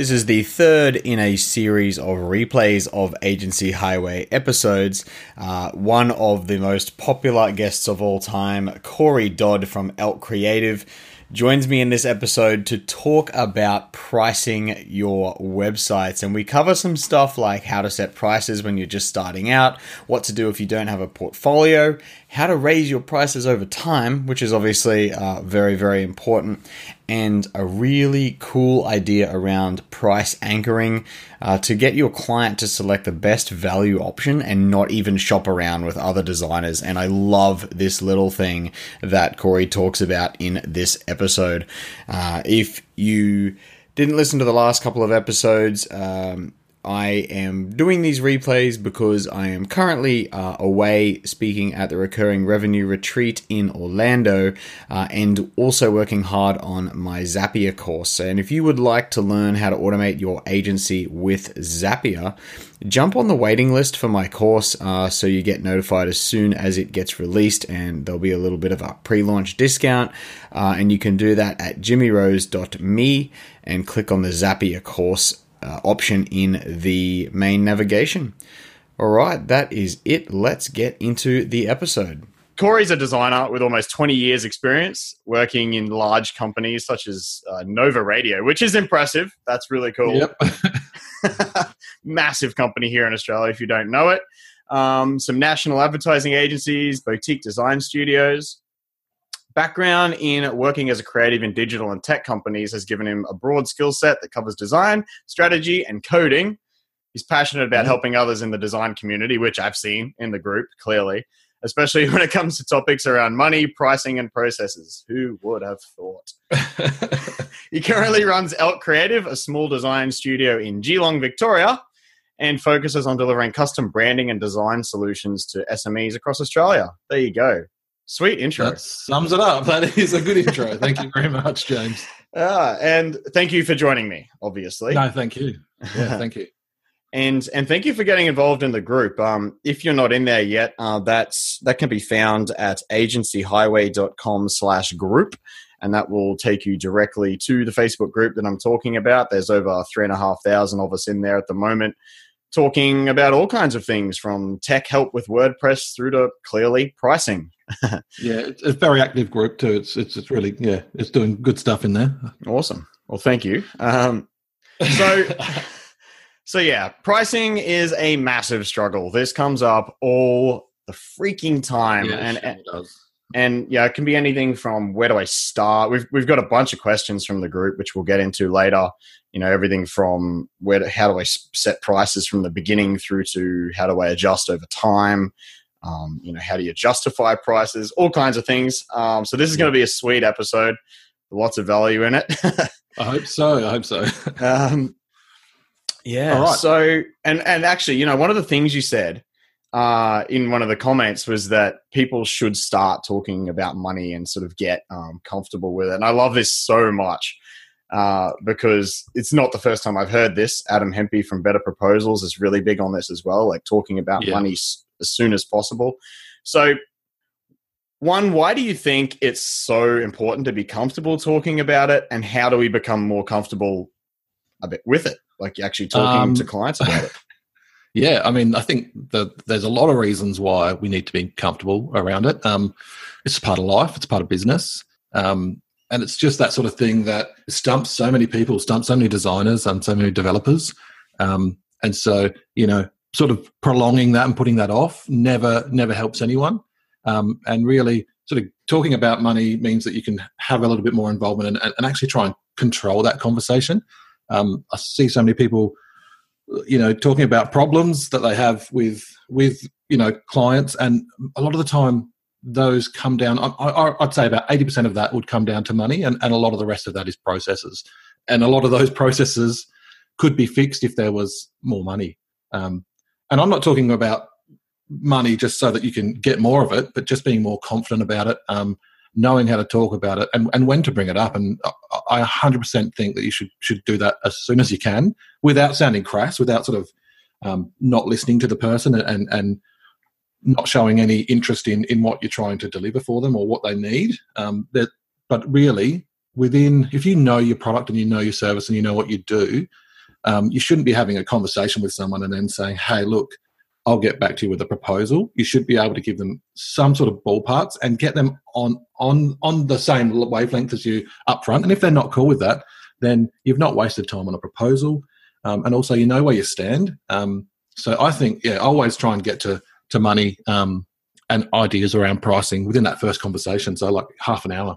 This is the third in a series of replays of Agency Highway episodes. Uh, one of the most popular guests of all time, Corey Dodd from Elk Creative, joins me in this episode to talk about pricing your websites. And we cover some stuff like how to set prices when you're just starting out, what to do if you don't have a portfolio, how to raise your prices over time, which is obviously uh, very, very important, and a really cool idea around price anchoring uh, to get your client to select the best value option and not even shop around with other designers. And I love this little thing that Corey talks about in this episode. Uh, if you didn't listen to the last couple of episodes, um, I am doing these replays because I am currently uh, away speaking at the Recurring Revenue Retreat in Orlando uh, and also working hard on my Zapier course. And if you would like to learn how to automate your agency with Zapier, jump on the waiting list for my course uh, so you get notified as soon as it gets released and there'll be a little bit of a pre-launch discount uh, and you can do that at jimmyrose.me and click on the Zapier course uh, option in the main navigation. All right, that is it. Let's get into the episode. Corey's a designer with almost 20 years' experience working in large companies such as uh, Nova Radio, which is impressive. That's really cool. Yep. Massive company here in Australia, if you don't know it. Um, some national advertising agencies, boutique design studios, background in working as a creative in digital and tech companies has given him a broad skill set that covers design, strategy, and coding. He's passionate about mm-hmm. helping others in the design community, which I've seen in the group clearly, especially when it comes to topics around money, pricing, and processes. Who would have thought? he currently runs Elk Creative, a small design studio in Geelong, Victoria, and focuses on delivering custom branding and design solutions to SMEs across Australia. There you go. Sweet intro. That sums it up. That is a good intro. thank you very much, James. Ah, and thank you for joining me, obviously. No, thank you. Yeah, thank you. and and thank you for getting involved in the group. Um, if you're not in there yet, uh, that's that can be found at agencyhighway.com slash group. And that will take you directly to the Facebook group that I'm talking about. There's over three and a half thousand of us in there at the moment talking about all kinds of things from tech help with WordPress through to clearly pricing. Yeah, it's a very active group too. It's, it's, it's really yeah, it's doing good stuff in there. Awesome. Well, thank you. Um, so. so yeah, pricing is a massive struggle. This comes up all the freaking time, yeah, and, sure and does and yeah, it can be anything from where do I start? We've we've got a bunch of questions from the group, which we'll get into later. You know, everything from where to, how do I set prices from the beginning through to how do I adjust over time. Um, you know, how do you justify prices? All kinds of things. Um, so this is going to be a sweet episode. Lots of value in it. I hope so. I hope so. um, yeah. All right. So, and and actually, you know, one of the things you said uh, in one of the comments was that people should start talking about money and sort of get um, comfortable with it. And I love this so much uh, because it's not the first time I've heard this. Adam Hempy from Better Proposals is really big on this as well, like talking about yeah. money s- as soon as possible. So, one, why do you think it's so important to be comfortable talking about it? And how do we become more comfortable a bit with it? Like actually talking um, to clients about it? Yeah, I mean, I think that there's a lot of reasons why we need to be comfortable around it. Um, it's part of life, it's part of business. Um, and it's just that sort of thing that stumps so many people, stumps so many designers and so many developers. Um, and so, you know, sort of prolonging that and putting that off never, never helps anyone. Um, and really, sort of talking about money means that you can have a little bit more involvement and, and actually try and control that conversation. Um, I see so many people you know talking about problems that they have with with you know clients and a lot of the time those come down I, would say about 80% of that would come down to money and, and a lot of the rest of that is processes and a lot of those processes could be fixed if there was more money. Um, and I'm not talking about money just so that you can get more of it, but just being more confident about it, um, knowing how to talk about it, and, and when to bring it up. And I 100% think that you should should do that as soon as you can, without sounding crass, without sort of um, not listening to the person and and not showing any interest in in what you're trying to deliver for them or what they need. Um, that, but really, within if you know your product and you know your service and you know what you do, um, you shouldn't be having a conversation with someone and then saying, "Hey, look." I'll get back to you with a proposal. You should be able to give them some sort of ballparks and get them on on on the same wavelength as you up front. And if they're not cool with that, then you've not wasted time on a proposal, um, and also you know where you stand. Um, so I think yeah, always try and get to to money um, and ideas around pricing within that first conversation. So like half an hour.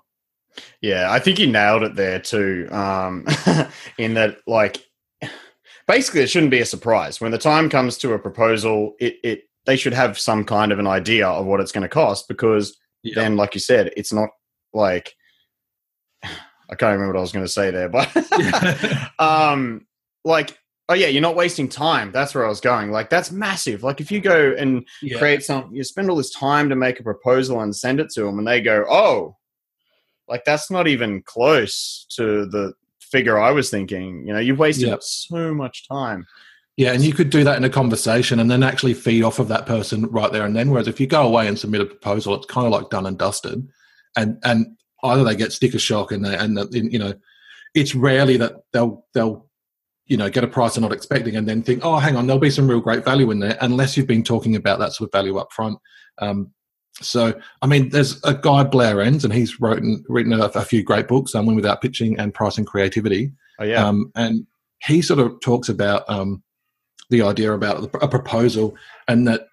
Yeah, I think you nailed it there too. Um, in that, like, basically, it shouldn't be a surprise when the time comes to a proposal. It, it they should have some kind of an idea of what it's going to cost because yeah. then, like you said, it's not like I can't remember what I was going to say there, but um, like oh yeah, you're not wasting time. That's where I was going. Like that's massive. Like if you go and yeah. create some, you spend all this time to make a proposal and send it to them, and they go, oh, like that's not even close to the figure I was thinking. You know, you've wasted yep. so much time. Yeah, and you could do that in a conversation and then actually feed off of that person right there and then. Whereas if you go away and submit a proposal, it's kind of like done and dusted, and and either they get sticker shock and they and you know, it's rarely that they'll they'll you know get a price they're not expecting and then think, oh, hang on, there'll be some real great value in there, unless you've been talking about that sort of value up front. Um, so, I mean, there's a guy Blair Enns, and he's written written a, a few great books, um, Win Without Pitching and Pricing Creativity. Oh yeah. Um, and he sort of talks about um, the idea about a proposal, and that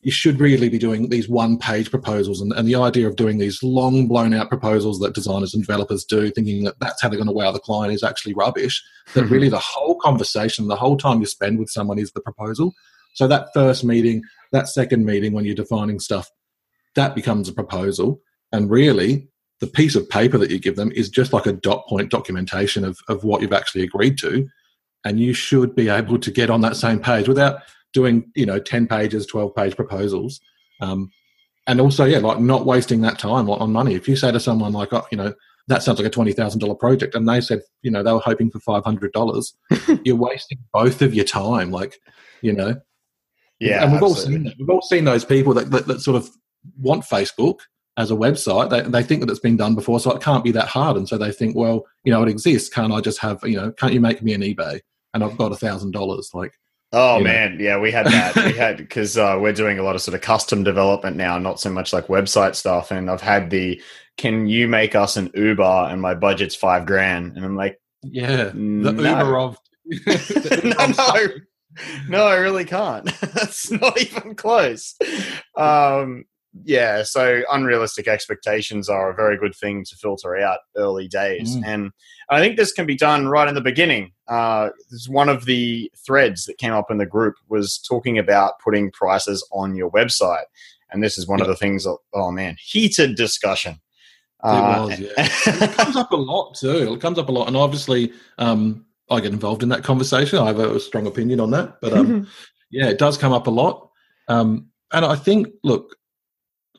you should really be doing these one page proposals, and, and the idea of doing these long blown out proposals that designers and developers do, thinking that that's how they're going to wow the client, is actually rubbish. That mm-hmm. really the whole conversation, the whole time you spend with someone, is the proposal. So that first meeting, that second meeting, when you're defining stuff that becomes a proposal. And really, the piece of paper that you give them is just like a dot point documentation of, of what you've actually agreed to. And you should be able to get on that same page without doing, you know, 10 pages, 12 page proposals. Um, and also, yeah, like not wasting that time on money. If you say to someone like, oh, you know, that sounds like a twenty thousand dollar project, and they said, you know, they were hoping for five hundred dollars, you're wasting both of your time. Like, you know, yeah. And we've absolutely. all seen that. We've all seen those people that, that, that sort of want Facebook as a website. They, they think that it's been done before, so it can't be that hard. And so they think, well, you know, it exists. Can't I just have, you know, can't you make me an eBay and I've got a thousand dollars? Like, oh man, know. yeah, we had that. we had because uh, we're doing a lot of sort of custom development now, not so much like website stuff. And I've had the, can you make us an Uber? And my budget's five grand, and I'm like, yeah, the no. Uber of. no, no, no, I really can't. That's not even close. Um, yeah, so unrealistic expectations are a very good thing to filter out early days. Mm. And I think this can be done right in the beginning. Uh, this one of the threads that came up in the group was talking about putting prices on your website. And this is one yep. of the things that, oh man, heated discussion. Uh, was, yeah. it comes up a lot too. It comes up a lot. And obviously, um, I get involved in that conversation. I have a strong opinion on that. But um, yeah, it does come up a lot. Um, and I think, look,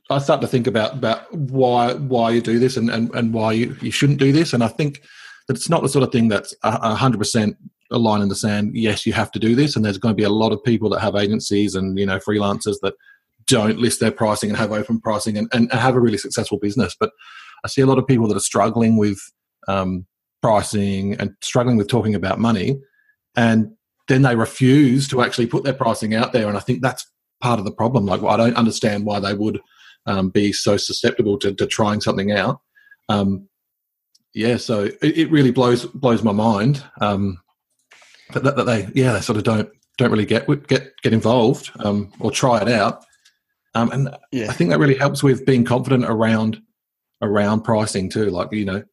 I start to think about about why why you do this and, and, and why you, you shouldn't do this. And I think that it's not the sort of thing that's hundred percent a line in the sand. Yes, you have to do this, and there's going to be a lot of people that have agencies and you know freelancers that don't list their pricing and have open pricing and, and have a really successful business. But I see a lot of people that are struggling with um, pricing and struggling with talking about money, and then they refuse to actually put their pricing out there. And I think that's part of the problem. Like, well, I don't understand why they would um, be so susceptible to, to trying something out. Um, yeah, so it, it, really blows blows my mind um, that, that, they yeah they sort of don't don't really get get get involved um, or try it out. Um, and yeah. I think that really helps with being confident around around pricing too. Like you know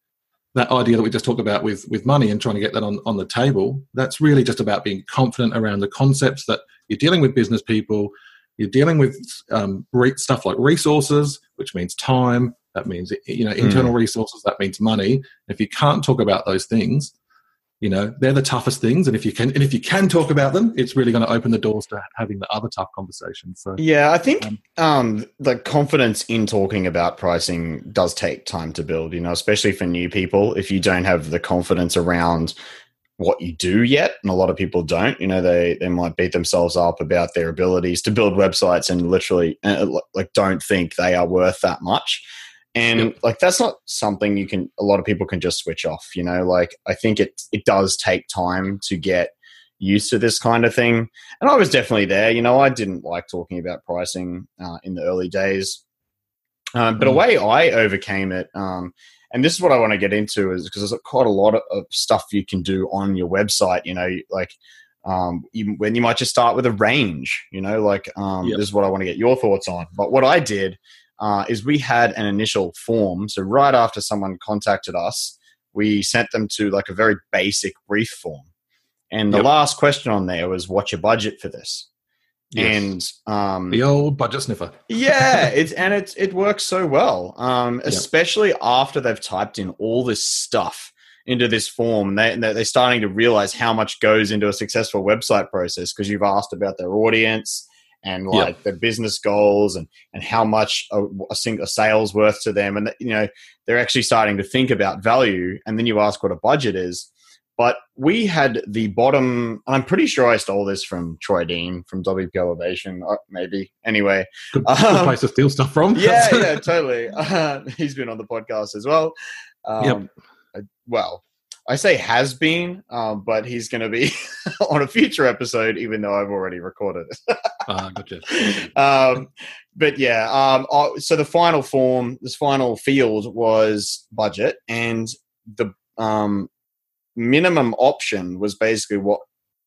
that idea that we just talked about with with money and trying to get that on on the table. That's really just about being confident around the concepts that you're dealing with business people you're dealing with um, stuff like resources, which means time. That means you know internal mm. resources. That means money. If you can't talk about those things, you know they're the toughest things and if you can and if you can talk about them it's really going to open the doors to having the other tough conversations so yeah i think um, um, the confidence in talking about pricing does take time to build you know especially for new people if you don't have the confidence around what you do yet and a lot of people don't. You know they they might beat themselves up about their abilities to build websites and literally uh, like don't think they are worth that much. And yep. like that's not something you can a lot of people can just switch off you know? Like i think it it does take time to get used to this kind of thing. And i was definitely there. You know i didn't like talking about pricing uh, in the early days. Um, but mm. a way i overcame it um, and this is what i want to get into is because there's quite a lot of, stuff you can do on your website you know like um, even when you might just start with a range you know like um, yep. this is what i want to get your thoughts on but what i did uh, is we had an initial form. So right after someone contacted us, we sent them to like a very basic brief form. And the yep. last question on there was, "What's your budget for this?" Yes. And um, the old budget sniffer. yeah, it's and it it works so well, um, especially yep. after they've typed in all this stuff into this form. They they're starting to realize how much goes into a successful website process because you've asked about their audience and like their business goals and and how much a, a single sales worth to them and you know they're actually starting to think about value and then you ask what a budget is but we had the bottom i'm pretty sure i stole this from troy dean from wp elevation uh, maybe anyway good, good um, place to steal stuff from yeah yeah totally uh, he's been on the podcast as well um, yep. well I say has been, um, but he's going to be on a future episode, even though I've already recorded it. uh, gotcha. Um, but yeah, um, so the final form, this final field was budget, and the um, minimum option was basically what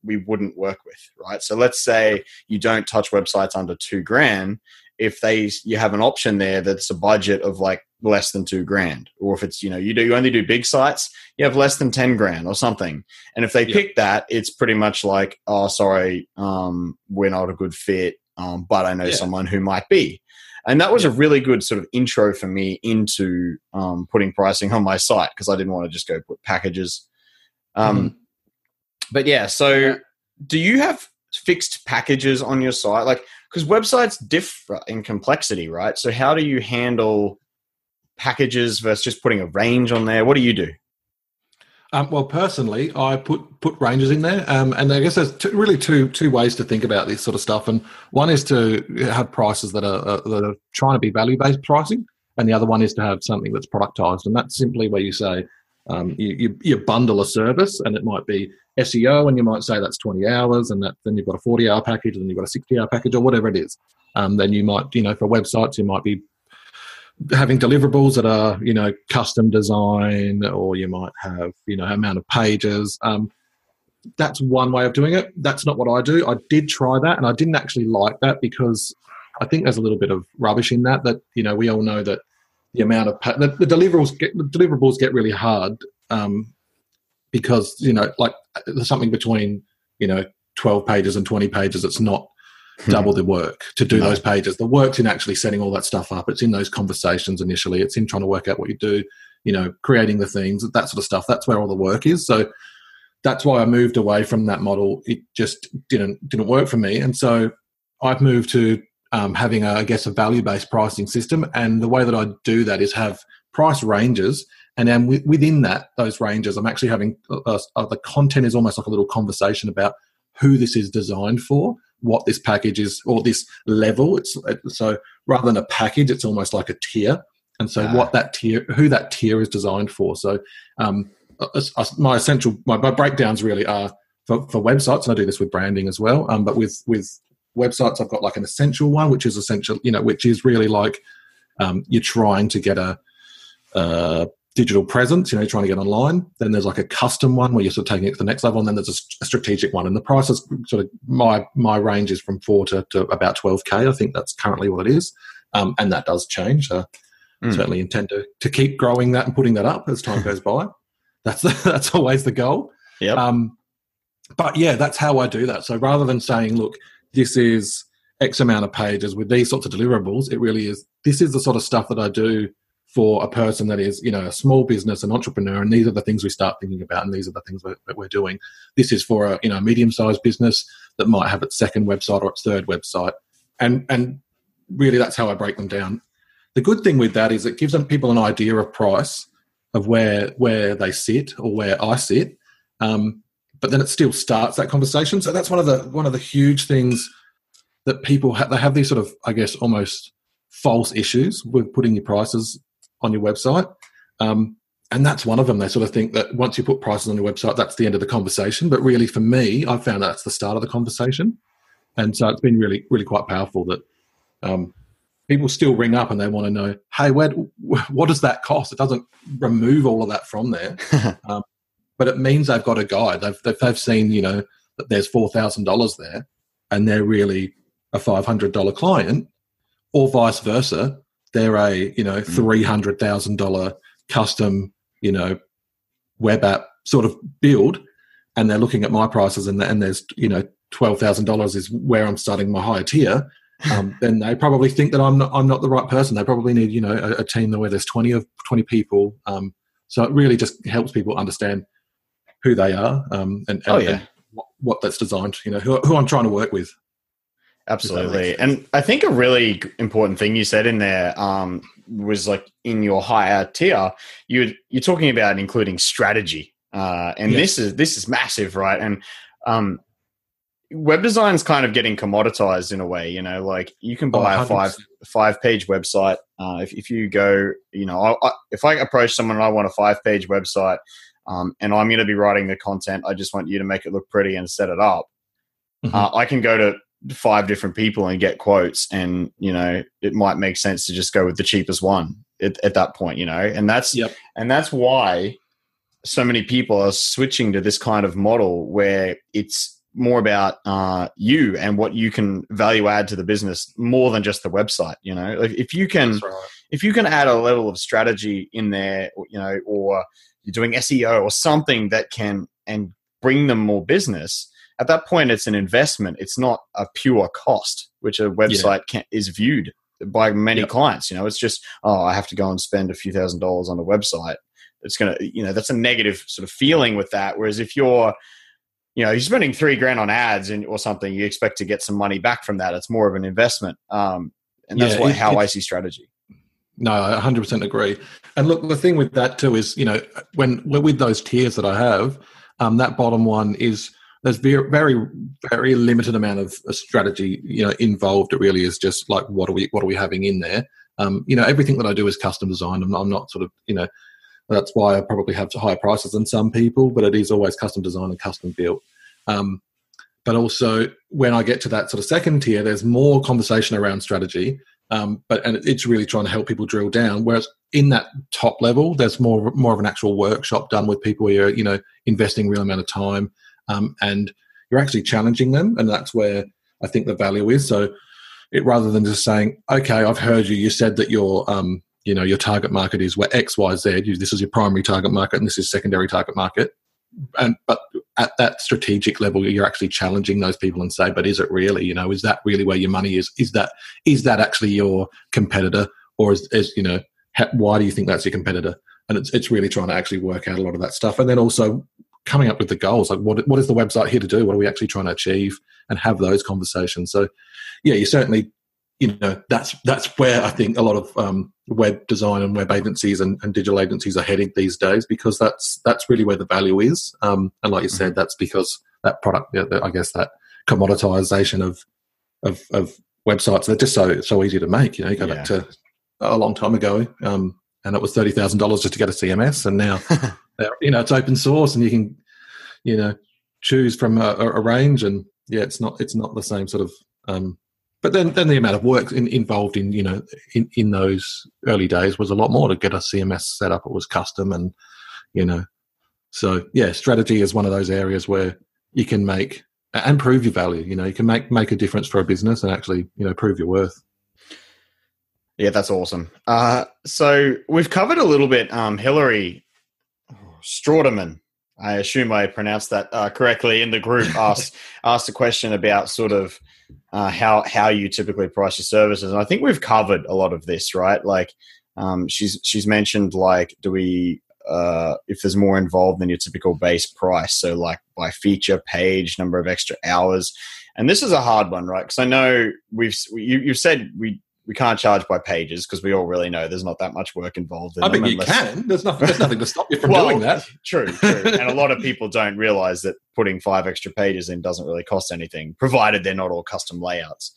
we wouldn't work with, right? So let's say you don't touch websites under two grand. If they you have an option there that's a budget of like less than two grand or if it's you know you do you only do big sites you have less than 10 grand or something and if they yep. pick that it's pretty much like oh sorry um, we're not a good fit um, but i know yeah. someone who might be and that was a really good sort of intro for me into um, putting pricing on my site because i didn't want to just go put packages um, mm. but yeah so yeah. do you have fixed packages on your site like because websites differ in complexity right so how do you handle packages versus just putting a range on there? What do you do? Um, well, personally, I put put ranges in there, um, and I guess there's two, really two two ways to think about this sort of stuff. And one is to have prices that are, uh, that are trying to be value based pricing, and the other one is to have something that's productized. And that's simply where you say um, you, you, you bundle a service, and it might be SEO, and you might say that's 20 hours, and that then you've got a 40 hour package, and then you've got a 60 hour package, or whatever it is. Um, then you might, you know, for websites, you might be having deliverables that are you know custom design or you might have you know amount of pages. Um, that's one way of doing it. That's not what i do. I did try that and i didn't actually like that because i think there's a little bit of rubbish in that that you know we all know that the amount of pa- the, the, deliverables get the deliverables get really hard um, because you know like there's something between you know 12 pages and 20 pages it's not Hmm. double the work to do no. those pages. The work's in actually setting all that stuff up. It's in those conversations initially. It's in trying to work out what you do, you know, creating the things, that sort of stuff. That's where all the work is. So that's why I moved away from that model. It just didn't didn't work for me. And so I've moved to um, having, a, I guess, a value based pricing system. And the way that I do that is have price ranges. And then within that, those ranges, I'm actually having uh, uh, the content is almost like a little conversation about who this is designed for what this package is or this level. It's so rather than a package, it's almost like a tier. And so, what that tier, who that tier is designed for. So, um, my essential, my, my, breakdowns really are for, for websites, and I do this with branding as well. Um, but with with websites, I've got like an essential one, which is essential, you know, which is really like um, you're trying to get a, digital presence, you know, trying to get online. Then there's like a custom one where you're sort of taking it to the next level, and then there's a, a strategic one. And the price is sort of my my range is from four to, to about 12k. I think that's currently what it is, um, and that does change. Uh, mm. Certainly intend to to keep growing that and putting that up as time goes by. That's that's always the goal. Yeah. Um, but yeah, that's how I do that. So rather than saying, look, this is X amount of pages with these sorts of deliverables, it really is. This is the sort of stuff that I do for a person that is, you know, a small business, an entrepreneur, and these are the things we start thinking about, and these are the things that, that we're doing. This is for a, you know, medium-sized business that might have its second website or its third website, and and really that's how I break them down. The good thing with that is it gives them people an idea of price of where where they sit or where I sit, um, but then it still starts that conversation. So that's one of the one of the huge things that people have. They have these sort of, I guess, almost false issues with putting your prices on your website. Um, and that's one of them. They sort of think that once you put prices on your website, that's the end of the conversation. But really, for me, I've found that's the start of the conversation. And so it's been really, really quite powerful that um, people still ring up and they want to know, hey, where, what does that cost? It doesn't remove all of that from there, um, but it means they've got a guide. They've, they've, they've seen, you know, that there's $4,000 there and they're really a $500 client or vice versa they're a you know mm. three hundred thousand dollar custom you know web app sort of build, and they're looking at my prices and, and there's you know twelve thousand dollars is where I'm starting my higher tier. Um, then they probably think that I'm not I'm not the right person. They probably need you know a, a team where there's twenty of twenty people. Um, so it really just helps people understand who they are um, and, and, oh, yeah. and what, what, that's designed. You know who, who I'm trying to work with. Absolutely. And I think a really important thing you said in there um, was like in your higher tier, you you're talking about including strategy. Uh, and yes. this is this is massive, right? And um, web design is kind of getting commoditized in a way. You know, like you can buy oh, a five five page website. Uh, if if you go, you know, I, I, if I approach someone and I want a five page website, um, and I'm going to be writing the content, I just want you to make it look pretty and set it up. Mm-hmm. Uh, I can go to five different people and get quotes and you know it might make sense to just go with the cheapest one at, at that point you know and that's yep. and that's why so many people are switching to this kind of model where it's more about uh, you and what you can value add to the business more than just the website you know if, if you can right. if you can add a level of strategy in there you know or you're doing seo or something that can and bring them more business at that point it's an investment. It's not a pure cost which a website yeah. can, is viewed by many yep. clients you know? It's just oh i have to go and spend a few thousand dollars on a website. It's going to you know that's a negative sort of feeling with that. Whereas if you're you know you're spending three grand on ads and or something you expect to get some money back from that. It's more of an investment um, and that's yeah, what, it, how i see strategy no, I 100% agree. And look, the thing with that too is, you know, when with those tiers that I have, um, that bottom one is there's very, very, very limited amount of strategy, you know, involved. It really is just like what are we, what are we having in there? Um, you know, everything that I do is custom designed. I'm not, I'm not sort of, you know, that's why I probably have higher prices than some people, but it is always custom designed and custom built. Um, but also when I get to that sort of second tier, there's more conversation around strategy. Um, but and it's really trying to help people drill down. Whereas in that top level, there's more more of an actual workshop done with people where you're you know investing real amount of time um, and you're actually challenging them, and that's where I think the value is. So, it rather than just saying, "Okay, I've heard you. You said that your um, you know your target market is where X, Y, Z. This is your primary target market, and this is secondary target market." And but at that strategic level, you're actually challenging those people and say, "But is it really? You know, is that really where your money is? Is that is that actually your competitor, or is, is you know, ha- why do you think that's your competitor?" And it's it's really trying to actually work out a lot of that stuff, and then also coming up with the goals like what what is the website here to do what are we actually trying to achieve and have those conversations so yeah you certainly you know that's that's where i think a lot of um, web design and web agencies and, and, digital agencies are heading these days because that's that's really where the value is um, and like you said that's because that product i guess that commoditization of of, of websites they're just so so easy to make you know you go yeah. back to a long time ago um, and it was thirty thousand dollars just to get a cms and now you know it's open source and you can you know choose from a, a, range and yeah it's not it's not the same sort of um, but then then the amount of work in, involved in you know in, in those early days was a lot more to get a cms set up. It was custom and you know. So yeah strategy is one of those areas where you can make and prove your value you know. You can make make a difference for a business and actually you know prove your worth. Yeah that's awesome. Uh, so we've covered a little bit um, hillary Strauderman, I assume I pronounced that uh, correctly, in the group asked asked a question about sort of uh, how how you typically price your services, and I think we've covered a lot of this, right? Like Um, she's she's mentioned like, do we uh, if there's more involved than your typical base price? So like by feature, page, number of extra hours, and this is a hard one, right? Because I know we've you, you've said we we can't charge by pages because we all really know there's not that much work involved. In I mean, you unless... can. There's nothing. There's nothing to stop you from well, doing that. True, true. and a lot of people don't realize that putting five extra pages in doesn't really cost anything, provided they're not all custom layouts.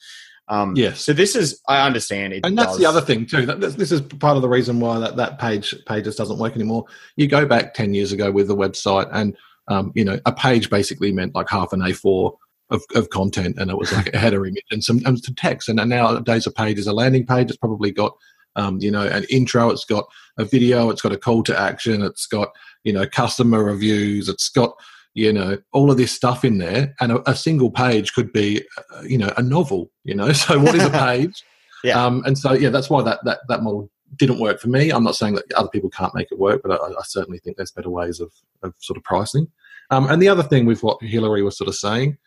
Um, yes. So this is, I understand it, and that's does. the other thing too. That, this is part of the reason why that that page pages doesn't work anymore. You go back ten years ago with the website, and um, you know a page basically meant like half an A4 of, of content, and it was like a header image and some, and some text. And nowadays, a page is a landing page. It's probably got um, you know an intro. It's got a video. It's got a call to action. It's got you know customer reviews. It's got you know all of this stuff in there, and a, a single page could be uh, you know a novel. You know, so what is a page? yeah. Um, and so yeah, that's why that that that model didn't work for me. I'm not saying that other people can't make it work, but I, I certainly think there's better ways of, of sort of pricing. Um, and the other thing with what Hillary was sort of saying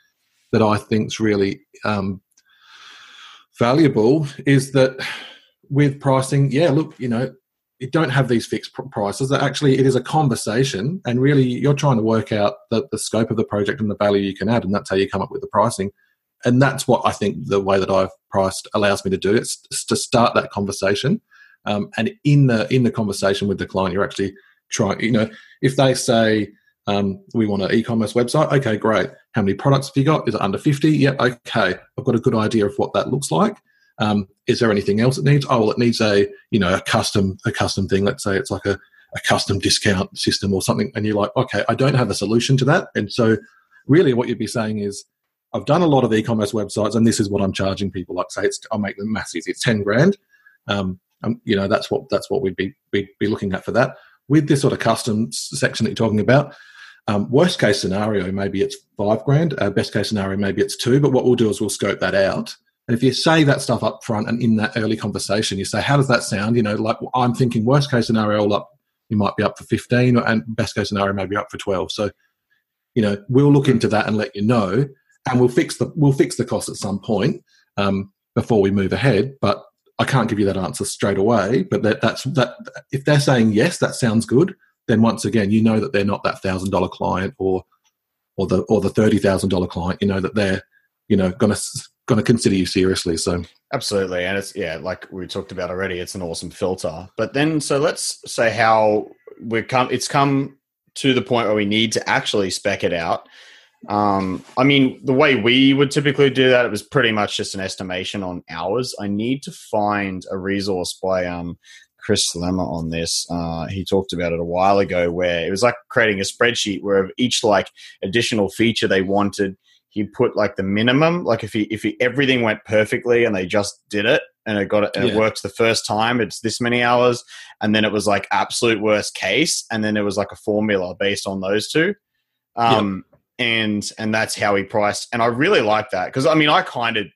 that I think is really um, valuable is that with pricing, yeah, look, you know, you don't have these fixed prices. That Actually, it is a conversation, and really, you're trying to work out the, the scope of the project and the value you can add, and that's how you come up with the pricing. And that's what I think the way that I've priced allows me to do. It's to start that conversation, um, and in the in the conversation with the client, you're actually trying. You know, if they say, um, we want an e-commerce website. Okay, great. How many products have you got? Is it under 50? Yep. Okay. I've got a good idea of what that looks like. Um, is there anything else it needs? Oh, well, it needs a, you know, a custom, a custom thing. Let's say it's like a, a custom discount system or something. And you're like, okay, I don't have a solution to that. And so really what you'd be saying is, I've done a lot of e-commerce websites and this is what I'm charging people. Like say it's, I'll make them massive. It's 10 grand. Um, um, you know, that's what, that's what we'd be, we'd be looking at for that. With this sort of custom section that you're talking about, um, worst case scenario, maybe it's five grand. Uh, best case scenario, maybe it's two. But what we'll do is we'll scope that out. And if you say that stuff up front and in that early conversation, you say, how does that sound? You know, like I'm thinking worst case scenario, up, you might be up for 15 and best case scenario, maybe up for 12. So, you know, we'll look into that and let you know. And we'll fix the, we'll fix the cost at some point um, before we move ahead. But I can't give you that answer straight away. But that, that's that, if they're saying, yes, that sounds good, then once again, you know that they're not that thousand dollar client or or the or the thirty thousand dollar client. You know that they're you know going to going to consider you seriously. So absolutely, and it's yeah, like we talked about already, it's an awesome filter. But then, so let's say how we come. It's come to the point where we need to actually spec it out. Um, I mean, the way we would typically do that, it was pretty much just an estimation on hours. I need to find a resource by um, Chris Lema on this. Uh, he talked about it a while ago, where it was like creating a spreadsheet where each like additional feature they wanted, he put like the minimum. Like if he if he, everything went perfectly and they just did it and it got it and yeah. it worked the first time, it's this many hours, and then it was like absolute worst case, and then there was like a formula based on those two. Um, and and that's how he priced, and I really like that because I mean I kind of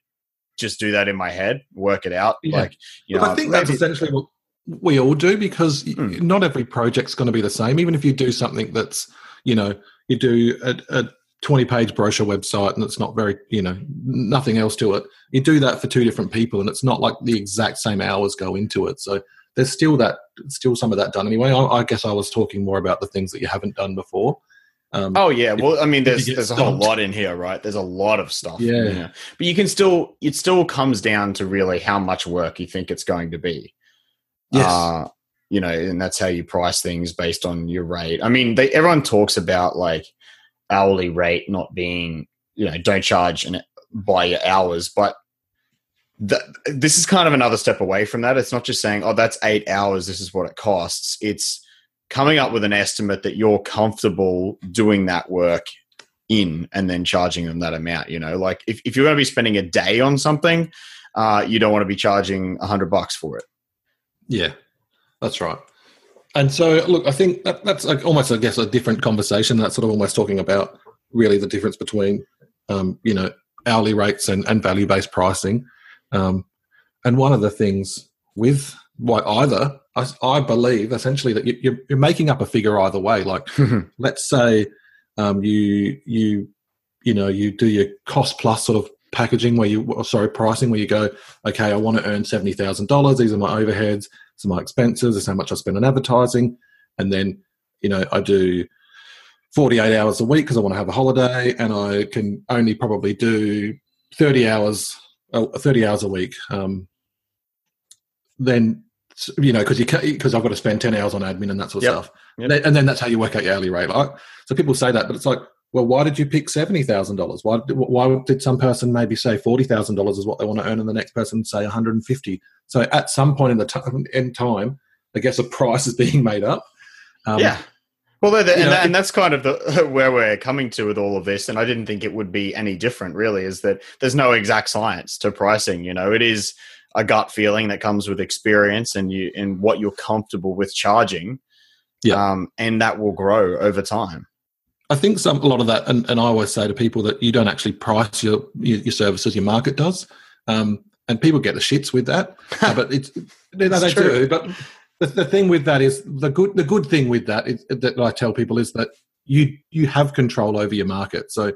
just do that in my head, work it out. Yeah. Like, you but know, I think that's essentially what we all do because mm. not every project's going to be the same. Even if you do something that's, you know, you do a, a 20 page brochure website and it's not very, you know, nothing else to it. You do that for two different people and it's not like the exact same hours go into it. So there's still that, still some of that done anyway. I, I guess I was talking more about the things that you haven't done before. Um, oh yeah, well, I mean, there's there's a whole lot in here, right? There's a lot of stuff. Yeah, but you can still, it still comes down to really how much work you think it's going to be. Yes. Uh, you know, and that's how you price things based on your rate. I mean, they, everyone talks about like hourly rate not being, you know, don't charge an, by your hours, but the, this is kind of another step away from that. It's not just saying, oh, that's eight hours, this is what it costs. It's coming up with an estimate that you're comfortable doing that work in and then charging them that amount. You know, like if, if you're going to be spending a day on something, uh, you don't want to be charging a hundred bucks for it. Yeah, that's right. And so, look, I think that, that's like almost, I guess, a different conversation. That's sort of almost talking about really the difference between, um, you know, hourly rates and, and value based pricing. Um, and one of the things with why either, I, I believe essentially that you, are you're making up a figure either way. Like, let's say um, you you you know you do your cost plus sort of packaging where you sorry pricing where you go okay i want to earn $70000 these are my overheads are my expenses, this is how much I spend on advertising, and then you know I do 48 hours a week because I want to have a holiday, and I can only probably do 30 hours, uh, 30 hours a week. Um, then you know because you because I've got to spend 10 hours on admin and that sort of yep. stuff, yep. and then that's how you work out your hourly rate. Right? So people say that, but it's like, well, why did you pick seventy thousand dollars? Why why did some person maybe say forty thousand dollars is what they want to earn, and the next person say one hundred and fifty? So at some point in the t- in time, I guess a price is being made up. Um, yeah. Well, and, know, and, that's kind of the, where we're coming to with all of this, and I didn't think it would be any different. Really, is that there's no exact science to pricing. You know, it is a gut feeling that comes with experience and you and what you're comfortable with charging. Yeah, um, and that will grow over time. I think some a lot of that, and, and I always say to people that you don't actually price your your, your services, your market does, um, and people get the shits with that. uh, but it's no, they true. do. But the, the thing with that is the good the good thing with that is that I tell people is that you you have control over your market. So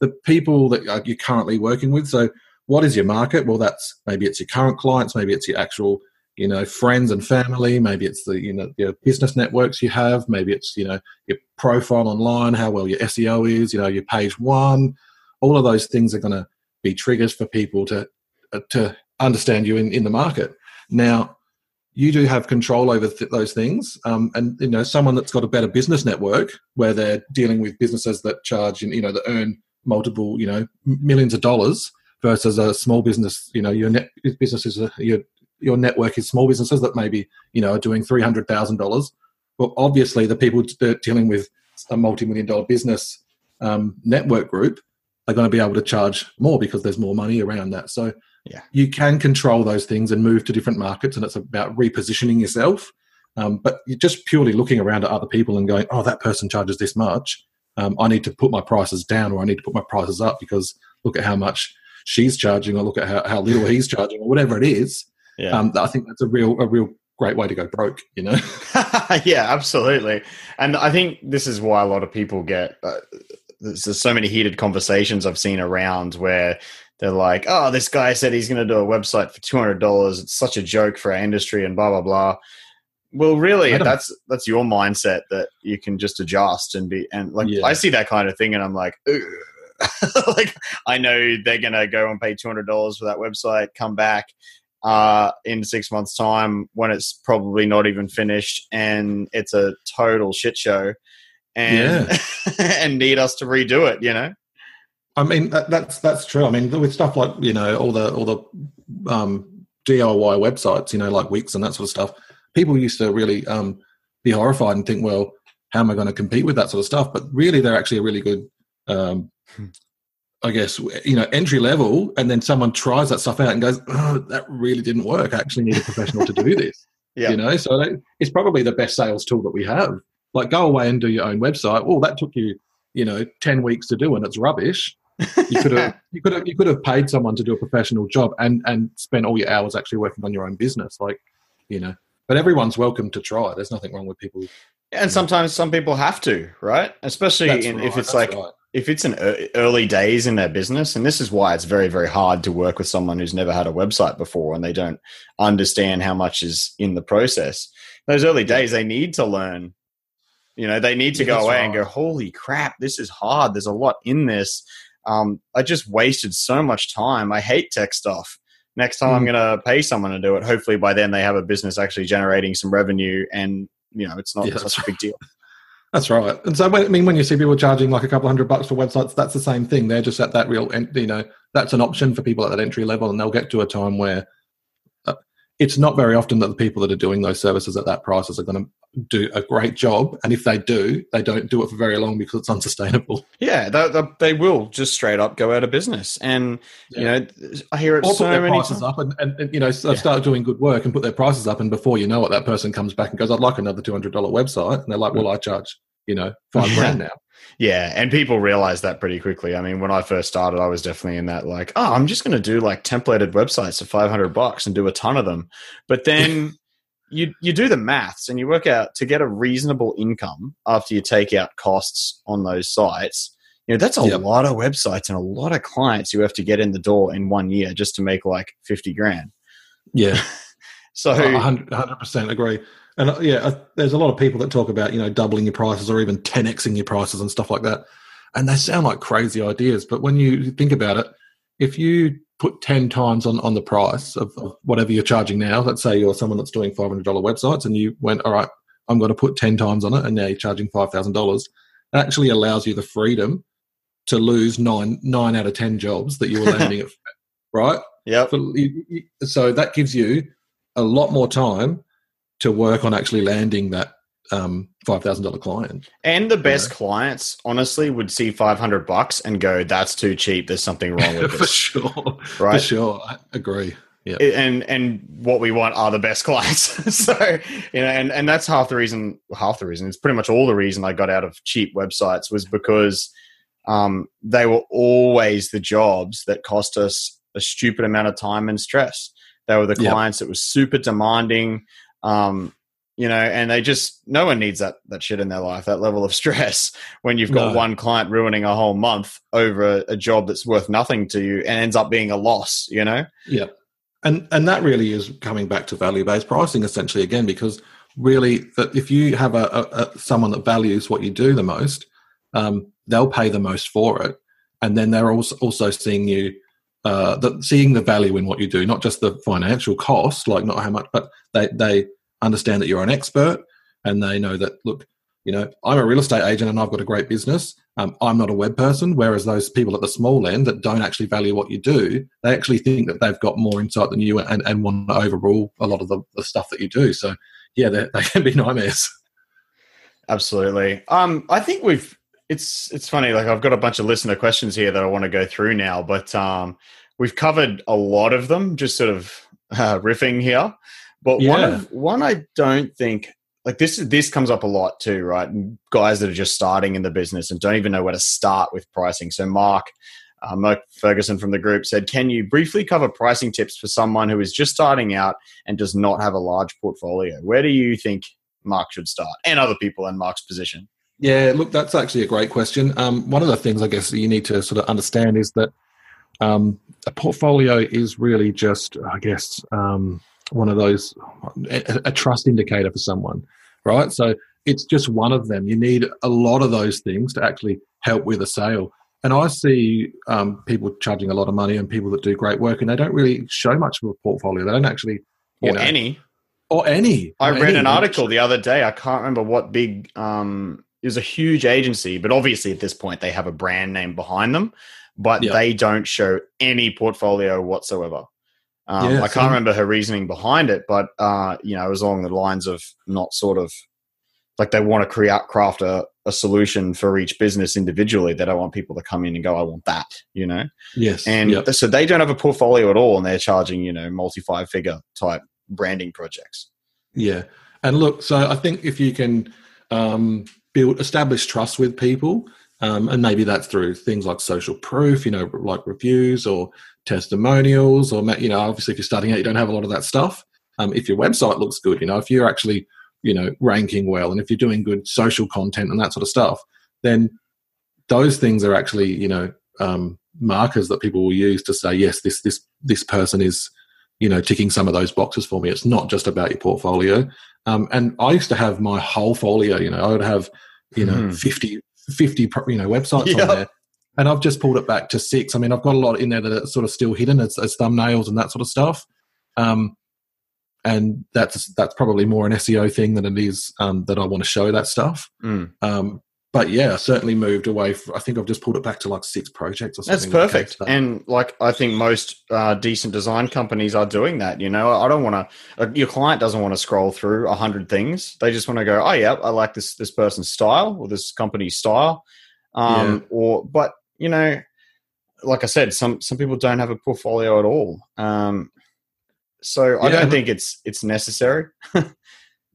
the people that you're currently working with. So what is your market? Well, that's maybe it's your current clients, maybe it's your actual you know friends and family. Maybe it's the you know your business networks you have. Maybe it's you know your profile online how well your seo is you know your page one. All of those things are going to be triggers for people to uh, to understand you in, in the market. Now you do have control over th- those things. Um, and you know someone that's got a better business network where they're dealing with businesses that charge and you know that earn multiple you know millions of dollars versus a small business you know your net business is a, your your network is small businesses that maybe you know are doing three hundred thousand dollars. Well, obviously, the people dealing with a multi-million dollar business um, network group are going to be able to charge more because there's more money around that. So yeah. you can control those things and move to different markets, and it's about repositioning yourself. Um, but you're just purely looking around at other people and going, "Oh, that person charges this much. Um, I need to put my prices down, or I need to put my prices up because look at how much she's charging, or look at how, how little he's charging, or whatever it is." Yeah. Um, I think that's a real a real great way to go broke. You know. yeah, absolutely. And I think this is why a lot of people get. Uh, there's so many heated conversations I've seen around where they're like, "Oh, this guy said he's going to do a website for two hundred dollars. It's such a joke for our industry," and blah blah blah. Well, really, that's that's your mindset that you can just adjust and be and like yeah. I see that kind of thing, and I'm like, like I know they're gonna go and pay two hundred dollars for that website, come back, uh, in six months' time when it's probably not even finished and it's a total shit show, and yeah. and need us to redo it. You know. I mean that, that's that's true. I mean with stuff like you know all the all the um, DIY websites, you know like Wix and that sort of stuff, people used to really um, be horrified and think, well, how am I going to compete with that sort of stuff? But really, they're actually a really good um, hmm. I guess you know entry level, and then someone tries that stuff out and goes, "Oh, that really didn't work. I actually need a professional to do this." Yeah. You know, so it's probably the best sales tool that we have. Like, go away and do your own website. Well, that took you, you know, ten weeks to do, and it's rubbish. You could have, you could have, you could have paid someone to do a professional job and and spent all your hours actually working on your own business. Like, you know, but everyone's welcome to try. There's nothing wrong with people. And sometimes some people have to, right? Especially in, right, if it's like right if it's an early days in their business, and this is why it's very, very hard to work with someone who's never had a website before and they don't understand how much is in the process. Those early days, they need to learn. You know, they need to go away and go, "Holy crap, this is hard. There's a lot in this." Um, I just wasted so much time. I hate tech stuff. Next time, mm. I'm going to pay someone to do it. Hopefully, by then they have a business actually generating some revenue, and you know, it's not yeah, such a big deal. That's right. And so, I mean, when you see people charging like a couple hundred bucks for websites, that's the same thing. They're just at that real, you know, that's an option for people at that entry level, and they'll get to a time where it's not very often that the people that are doing those services at that prices are going to do a great job. And if they do, they don't do it for very long because it's unsustainable. Yeah, they, they, they will just straight up go out of business. And, yeah. you know, I hear it or so put their prices times. up and, and, and, you know, yeah. start doing good work and put their prices up. And before you know it, that person comes back and goes, I'd like another $200 website. And they're like, mm. well, I charge, you know, five grand now. Yeah, and people realize that pretty quickly. I mean, when I first started, I was definitely in that like, oh, I'm just going to do like templated websites for 500 bucks and do a ton of them. But then you you do the maths and you work out to get a reasonable income after you take out costs on those sites. You know, that's a yep. lot of websites and a lot of clients you have to get in the door in one year just to make like 50 grand. Yeah. So, hundred percent agree. And uh, yeah, uh, there's a lot of people that talk about you know doubling your prices or even 10xing your prices and stuff like that, and they sound like crazy ideas. But when you think about it, if you put 10 times on, on the price of, of whatever you're charging now, let's say you're someone that's doing $500 websites and you went, all right, I'm going to put 10 times on it, and now you're charging $5,000, it actually allows you the freedom to lose nine nine out of 10 jobs that you were landing at, right? yeah, So, you- you- so that gives you a lot more time to work on actually landing that um, $5,000 client. and the best clients honestly would see 500 bucks and go, "That's too cheap. There's something wrong with it." For this." sure. For Right? sure. I agree. Yeah. and and what we want are the best clients. so you know, and and that's half the reason. Half the reason. It's pretty much all the reason I got out of cheap websites was because um, they were always the jobs that cost us a stupid amount of time and stress. They were the Yep. clients that was super demanding. Um, you know, and they just no one needs that that shit in their life. That level of stress when you've got No. one client ruining a whole month over a, a job that's worth nothing to you and ends up being a loss. You know. Yeah. And and that really is coming back to value based pricing essentially again because really that if you have a, a, a someone that values what you do the most, um, they'll pay the most for it, and then they're also also seeing you. Uh, that seeing the value in what you do, not just the financial cost, like not how much, but they they understand that you're an expert, and they know that look, you know, I'm a real estate agent and I've got a great business. Um, I'm not a web person, whereas those people at the small end that don't actually value what you do, they actually think that they've got more insight than you and, and want to overrule a lot of the, the stuff that you do. So, yeah, they, they can be nightmares. Absolutely. Um, I think we've. It's it's funny. Like I've got a bunch of listener questions here that I want to go through now, but um, we've covered a lot of them. Just sort of uh, riffing here, but one of one I don't think like this is this comes up a lot too, right? Guys that are just starting in the business and don't even know where to start with pricing. So Mark. Uh, Mark Ferguson from the group said, "Can you briefly cover pricing tips for someone who is just starting out and does not have a large portfolio? Where do you think Mark should start, and other people in Mark's position?" Yeah, look, that's actually a great question. Um, one of the things I guess you need to sort of understand is that um, a portfolio is really just, I guess, um, one of those a, a trust indicator for someone, right? So it's just one of them. You need a lot of those things to actually help with a sale. And I see um, people charging a lot of money and people that do great work, and they don't really show much of a portfolio. They don't actually, or know, any. or any. I or read any. an article the other day. I can't remember what big. Um, it was a huge agency, but obviously at this point they have a brand name behind them, but Yeah. they don't show any portfolio whatsoever. Um, Yeah, I can't remember her reasoning behind it, but uh, you know, it was along the lines of not sort of like they want to create craft a, a solution for each business individually. They don't want people to come in and go, "I want that," you know. Yes. And Yep. so they don't have a portfolio at all, and they're charging you know multi five figure type branding projects. Yeah, and look, so I think if you can um, build establish trust with people, um, and maybe that's through things like social proof, you know, like reviews or testimonials, or you know, obviously if you're starting out, you don't have a lot of that stuff. Um, if your website looks good, you know, if you're actually you know ranking well, and if you're doing good social content and that sort of stuff, then those things are actually you know um, markers that people will use to say yes, this this this person is you know ticking some of those boxes for me. It's not just about your portfolio. Um, and I used to have my whole folio. You know, I would have you know Mhm. 50, 50 you know websites Yep. on there, and I've just pulled it back to six. I mean, I've got a lot in there that are sort of still hidden as, as thumbnails and that sort of stuff. Um, and that's that's probably more an SEO thing than it is um, that I want to show that stuff. Mm. Um, but yeah, I certainly moved away. From, I think I've just pulled it back to like six projects or That's something. came perfect. to that. And like I think most uh, decent design companies are doing that. You know, I don't want to. Uh, your client doesn't want to scroll through a hundred things. They just want to go, oh yeah, I like this this person's style or this company's style. Um, Or, but you know, like I said, some some people don't have a portfolio at all. Um, so I Yeah, don't think it's it's necessary.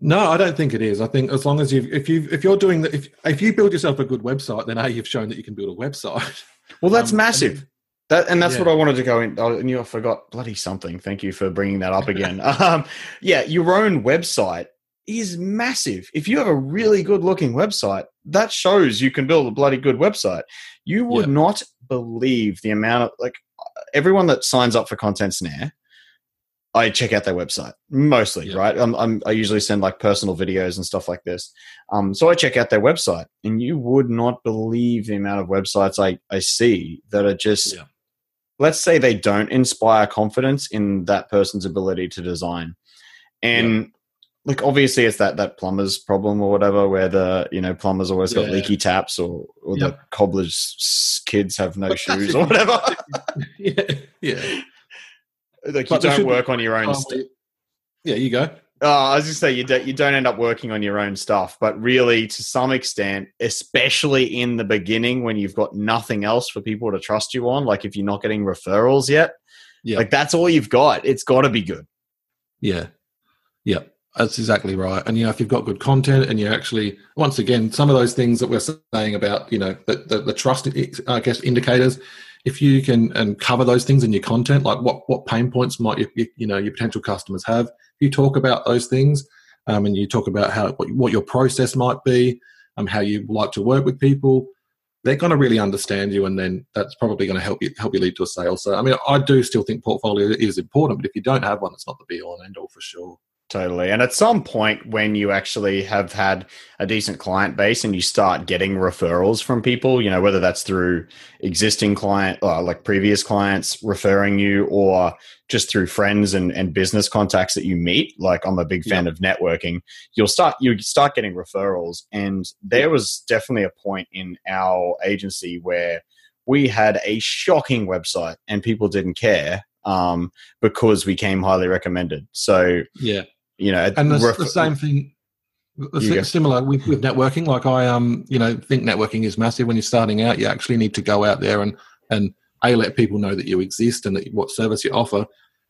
No, I don't think it is. I think as long as you, if you, if you're doing that, if if you build yourself a good website, then a you've shown that you can build a website. Well, that's Um, massive. That and that's Yeah. what I wanted to go in. Oh, and you I forgot bloody something. Thank you for bringing that up again. um, yeah, your own website is massive. If you have a really good looking website, that shows you can build a bloody good website. You would Yeah. not believe the amount of like everyone that signs up for Content Snare. I check out their website mostly, Yeah. right? I'm, I'm, I usually send like personal videos and stuff like this. Um, so I check out their website, and you would not believe the amount of websites I, I see that are just, Yeah. let's say they don't inspire confidence in that person's ability to design. And like obviously it's that that plumber's problem or whatever, where the you know plumbers always got leaky taps or, or the cobbler's kids have no But shoes or whatever. yeah, yeah. Like you But there don't be work on your own. Um, St- yeah, you go. Oh, I was just say you don't you don't end up working on your own stuff, but really to some extent, especially in the beginning when you've got nothing else for people to trust you on, like if you're not getting referrals yet, Yeah. like that's all you've got. It's got to be good. Yeah. Yeah. That's exactly right. And, you know, if you've got good content and you actually, once again, some of those things that we're saying about, you know, the, the, the trust, I guess, indicators, if you can and cover those things in your content, like what, what pain points might you, you, know, your potential customers have, if you talk about those things um, and you talk about how, what, what your process might be, um, how you like to work with people, they're going to really understand you, and then that's probably going to help you help you lead to a sale. So, I mean, I do still think portfolio is important, but if you don't have one, it's not the be all and end all for sure. Totally. And at some point, when you actually have had a decent client base and you start getting referrals from people, you know, whether that's through existing client, uh, like previous clients referring you, or just through friends and, and business contacts that you meet, like I'm a big fan of networking, you'll start, you start getting referrals. And there was definitely a point in our agency where we had a shocking website and people didn't care um, because we came highly recommended. So, Yeah. You know, and the, ref- the same thing similar with, with networking. Like i um you know think networking is massive. When you're starting out you actually need to go out there and and a let people know that you exist and that what service you offer.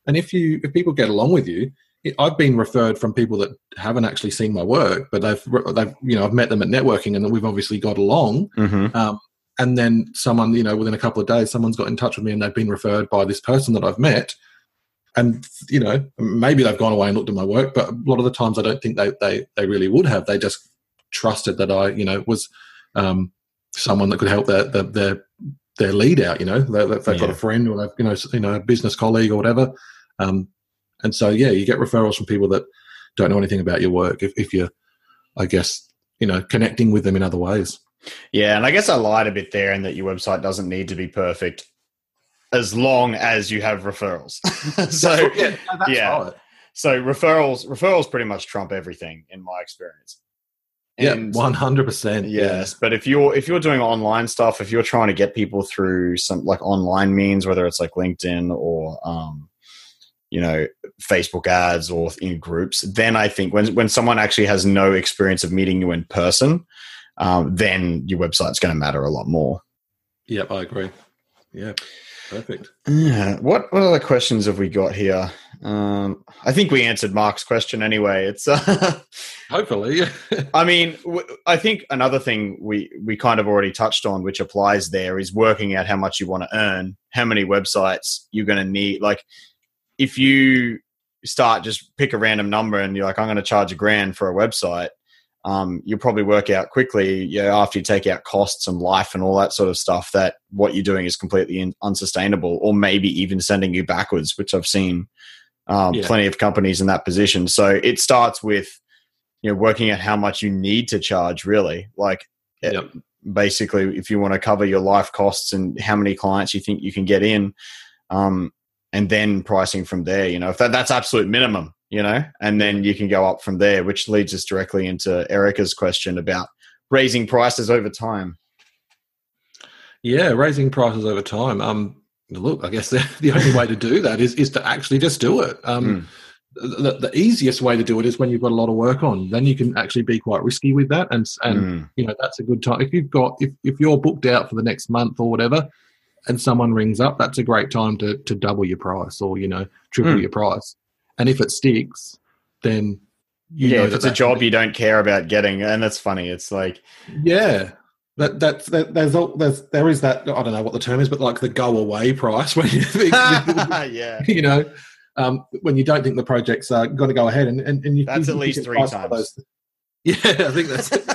And if you if people get along with you i've been referred from people that haven't actually seen my work but they've they've you know i've met them at networking and we've obviously got along. Mhm. um, and then someone, you know, within a couple of days, someone's got in touch with me and they've been referred by this person that I've met. And, you know, maybe they've gone away and looked at my work, but a lot of the times I don't think they, they, they really would have. They just trusted that I, you know, was um, someone that could help their, their, their, their lead out, you know, they, if they've got a friend or they've, you know, you know, a business colleague or whatever. Um, and so, yeah, you get referrals from people that don't know anything about your work if, if you're, I guess, you know, connecting with them in other ways. Yeah, and I guess I lied a bit there in that your website doesn't need to be perfect as long as you have referrals. so yeah, that's yeah. so referrals referrals pretty much trump everything in my experience. Yeah, one hundred percent. Yes, but if you're if you're doing online stuff, if you're trying to get people through some like online means, whether it's like LinkedIn or um, you know Facebook ads or in groups, then I think when when someone actually has no experience of meeting you in person, um, then your website's going to matter a lot more. Yep, I agree. Yeah, perfect. Yeah. What what other questions have we got here? Um, I think we answered Mark's question anyway. It's uh, Hopefully, I mean, w- I think another thing we we kind of already touched on, which applies there, is working out how much you want to earn, how many websites you're going to need. Like, if you start just pick a random number and you're like, I'm going to charge a grand for a website, um, you'll probably work out quickly, you know, after you take out costs and life and all that sort of stuff, that what you're doing is completely in, unsustainable, or maybe even sending you backwards, which I've seen um, Yeah. plenty of companies in that position. So it starts with you know working out how much you need to charge really like eh, Yep. basically if you want to cover your life costs and how many clients you think you can get in um, and then pricing from there you know if that, that's absolute minimum you know and then you can go up from there which leads us directly into erica's question about raising prices over time yeah, raising prices over time. Um, look, I guess the, the only way to do that is is to actually just do it. Um, the, the easiest way to do it is when you've got a lot of work on. Then you can actually be quite risky with that, and and Mm. you know that's a good time if you've got if if you're booked out for the next month or whatever, and someone rings up, that's a great time to to double your price or you know triple Mm. your price. And if it sticks, then you yeah know if it's a job you don't care about getting and that's funny it's like Yeah. That that's that, there's all there's there is that I don't know what the term is, but like the go away price when you think yeah you know um, when you don't think the project's uh, going to go ahead and and, and you That's you- at least three times. Yeah, I think that's it.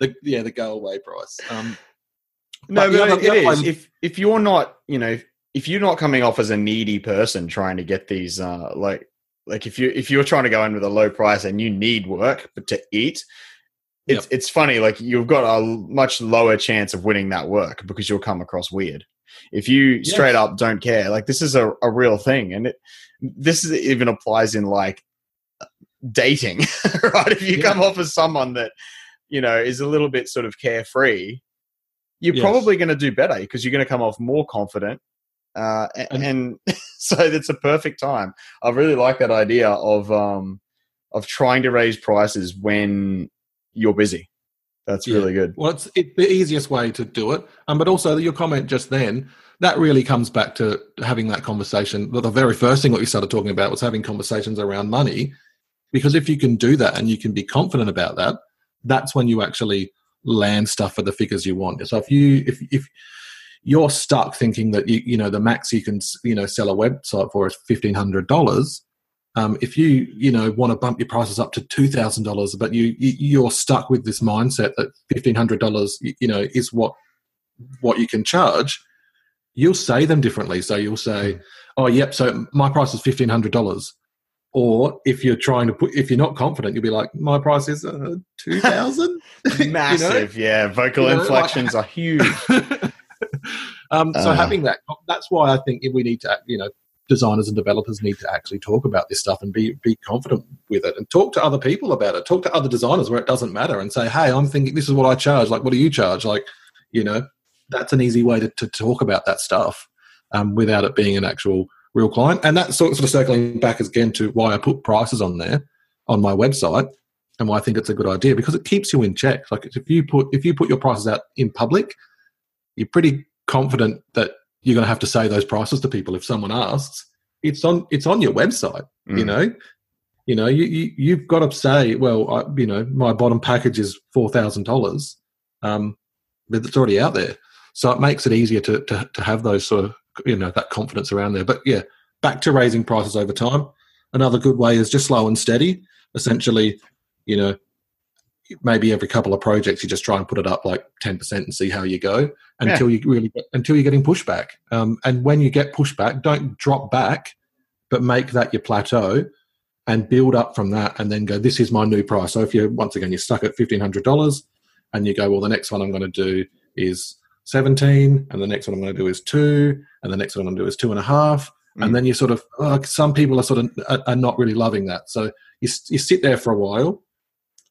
the yeah the go away price. Um, No, But the but other- it the other is. If if you're not, you know, if you're not coming off as a needy person trying to get these uh like like if you if you're trying to go in with a low price and you need work but to eat it's yep. it's funny like you've got a much lower chance of winning that work because you'll come across weird if you yes. straight up don't care like this is a, a real thing and it this is, even applies in like dating right if you yeah. come off as someone that you know is a little bit sort of carefree you're yes. probably going to do better because you're going to come off more confident uh, and, and so it's a perfect time i really like that idea of um of trying to raise prices when you're busy that's yeah. really good. Well, it's it, the easiest way to do it. Um, but also your comment just then that really comes back to having that conversation. The very first thing that we started talking about was having conversations around money, because if you can do that and you can be confident about that, that's when you actually land stuff for the figures you want. So if you if if you're stuck thinking that you you know the max you can you know sell a website for is fifteen hundred dollars um, if you you know want to bump your prices up to two thousand dollars, but you, you are stuck with this mindset that fifteen hundred dollars you know is what what you can charge, you'll say them differently. So you'll say, "Oh, yep." So my price is fifteen hundred dollars. Or if you're trying to put, if you're not confident, you'll be like, "My price is uh, two thousand. Massive, you know? yeah. Vocal you know, inflections like, are huge. Um, so uh, having that, that's why I think we need to, you know, designers and developers need to actually talk about this stuff and be be confident with it and talk to other people about it. Talk to other designers where it doesn't matter and say hey i'm thinking this is what i charge. Like what do you charge? Like you know that's an easy way to, to talk about that stuff um, without it being an actual real client. And that's sort of, sort of circling back again to why i put prices on there on my website and why i think it's a good idea because it keeps you in check. Like if you put if you put your prices out in public you're pretty confident that you're going to have to say those prices to people if someone asks. It's on it's on your website. Mm. You know, you know you, you you've got to say, well, I, you know, my bottom package is four thousand dollars, um, but it's already out there. So it makes it easier to, to to have those sort of you know that confidence around there. But yeah, back to raising prices over time. Another good way is just slow and steady. Essentially, you know, maybe every couple of projects you just try and put it up like 10% and see how you go until yeah. you really until you're getting pushback um, and when you get pushback don't drop back but make that your plateau and build up from that and then go this is my new price so if you once again you're stuck at $1500 and you go well the next one i'm going to do is 17 and the next one i'm going to do is two and the next one i'm going to do is two and a half mm. and then you sort of oh, some people are sort of are, are not really loving that so you, you sit there for a while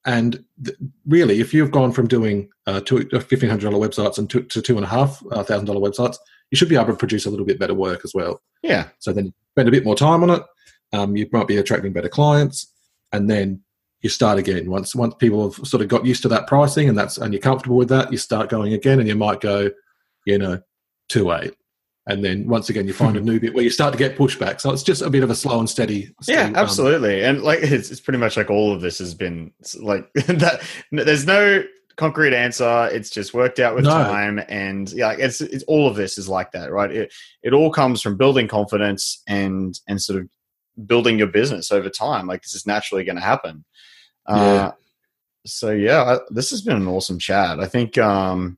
and th- really, if you've gone from doing uh, two, $1,500 uh, websites and two, to two and a half uh, thousand dollar websites, you should be able to produce a little bit better work as well. Yeah. So then spend a bit more time on it. Um, you might be attracting better clients, and then you start again. Once once people have sort of got used to that pricing and that's and you're comfortable with that, you start going again, and you might go, you know, two eight, and then once again you find a new bit where you start to get pushback. So it's just a bit of a slow and steady. steady yeah, absolutely. Um, and like it's, it's pretty much like all of this has been like that. There's no concrete answer. It's just worked out with no. time, and yeah, it's, it's all of this is like that, right? It it all comes from building confidence and and sort of building your business over time. Like this is naturally going to happen. Yeah. Uh, so yeah, this has been an awesome chat. I think um,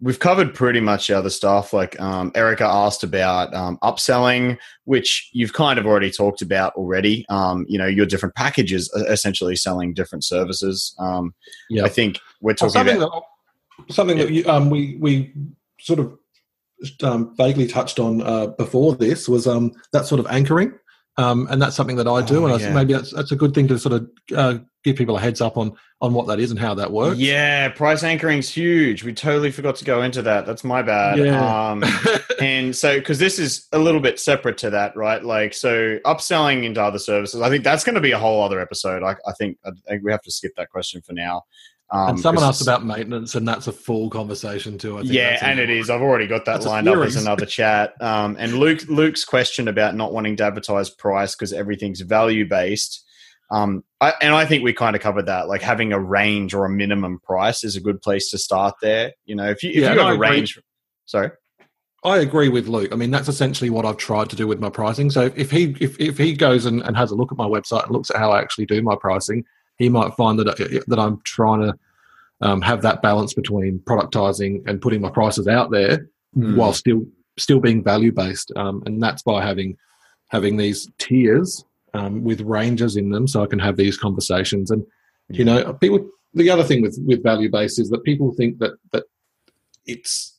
we've covered pretty much the other stuff. Like um, Erica asked about um, upselling, which you've kind of already talked about already. Um, you know, your different packages essentially selling different services. Um, yeah, I think we're talking something about that, something yeah. that you, um, we we sort of um, vaguely touched on uh, before this was um, that sort of anchoring. Um, and that's something that I do, oh, and I maybe that's that's a good thing to sort of uh, give people a heads up on on what that is and how that works. Yeah, price anchoring's huge. We totally forgot to go into that. That's my bad. Yeah. Um, and so because this is a little bit separate to that, right? Like so, upselling into other services. I think that's going to be a whole other episode. I, I think I think we have to skip that question for now. Um, and someone asked about maintenance, and that's a full conversation too. yeah, and it is. I've already got that lined up as another chat. Um, and Luke, Luke's question about not wanting to advertise price because everything's value based. Um, I, and I think we kind of covered that. Like having a range or a minimum price is a good place to start there. You know, if you if yeah, you have a range, sorry. I agree with Luke. I mean, that's essentially what I've tried to do with my pricing. So if he if, if he goes and, and has a look at my website and looks at how I actually do my pricing, he might find that that I'm trying to um, have that balance between productizing and putting my prices out there mm. while still still being value based, um, and that's by having having these tiers um, with ranges in them, so I can have these conversations. And you know, people. The other thing with with value based is that people think that that it's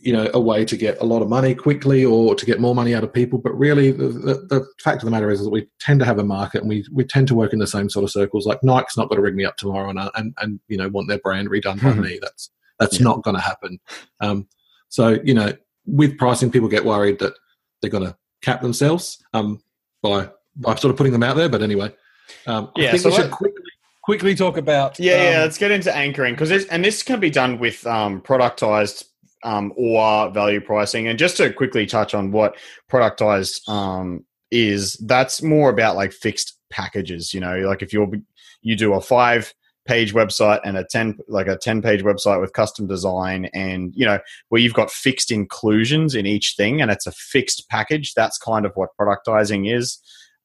you know a way to get a lot of money quickly or to get more money out of people. But really the, the, the, fact of the matter is that we tend to have a market and we, we tend to work in the same sort of circles. Like nike's not going to ring me up tomorrow and, and, and you know want their brand redone by me. That's that's yeah. not going to happen. Um, so you know with pricing people get worried that they're going to cap themselves um, by by sort of putting them out there. But anyway um, yeah, I think so we should quickly quickly talk about yeah um, yeah let's get into anchoring because and this can be done with um, productized um, or value pricing. And just to quickly touch on what productized um, is, that's more about like fixed packages. You know, like if you're you do a five page website and a 10 like a 10 page website with custom design and you know where you've got fixed inclusions in each thing and it's a fixed package that's kind of what productizing is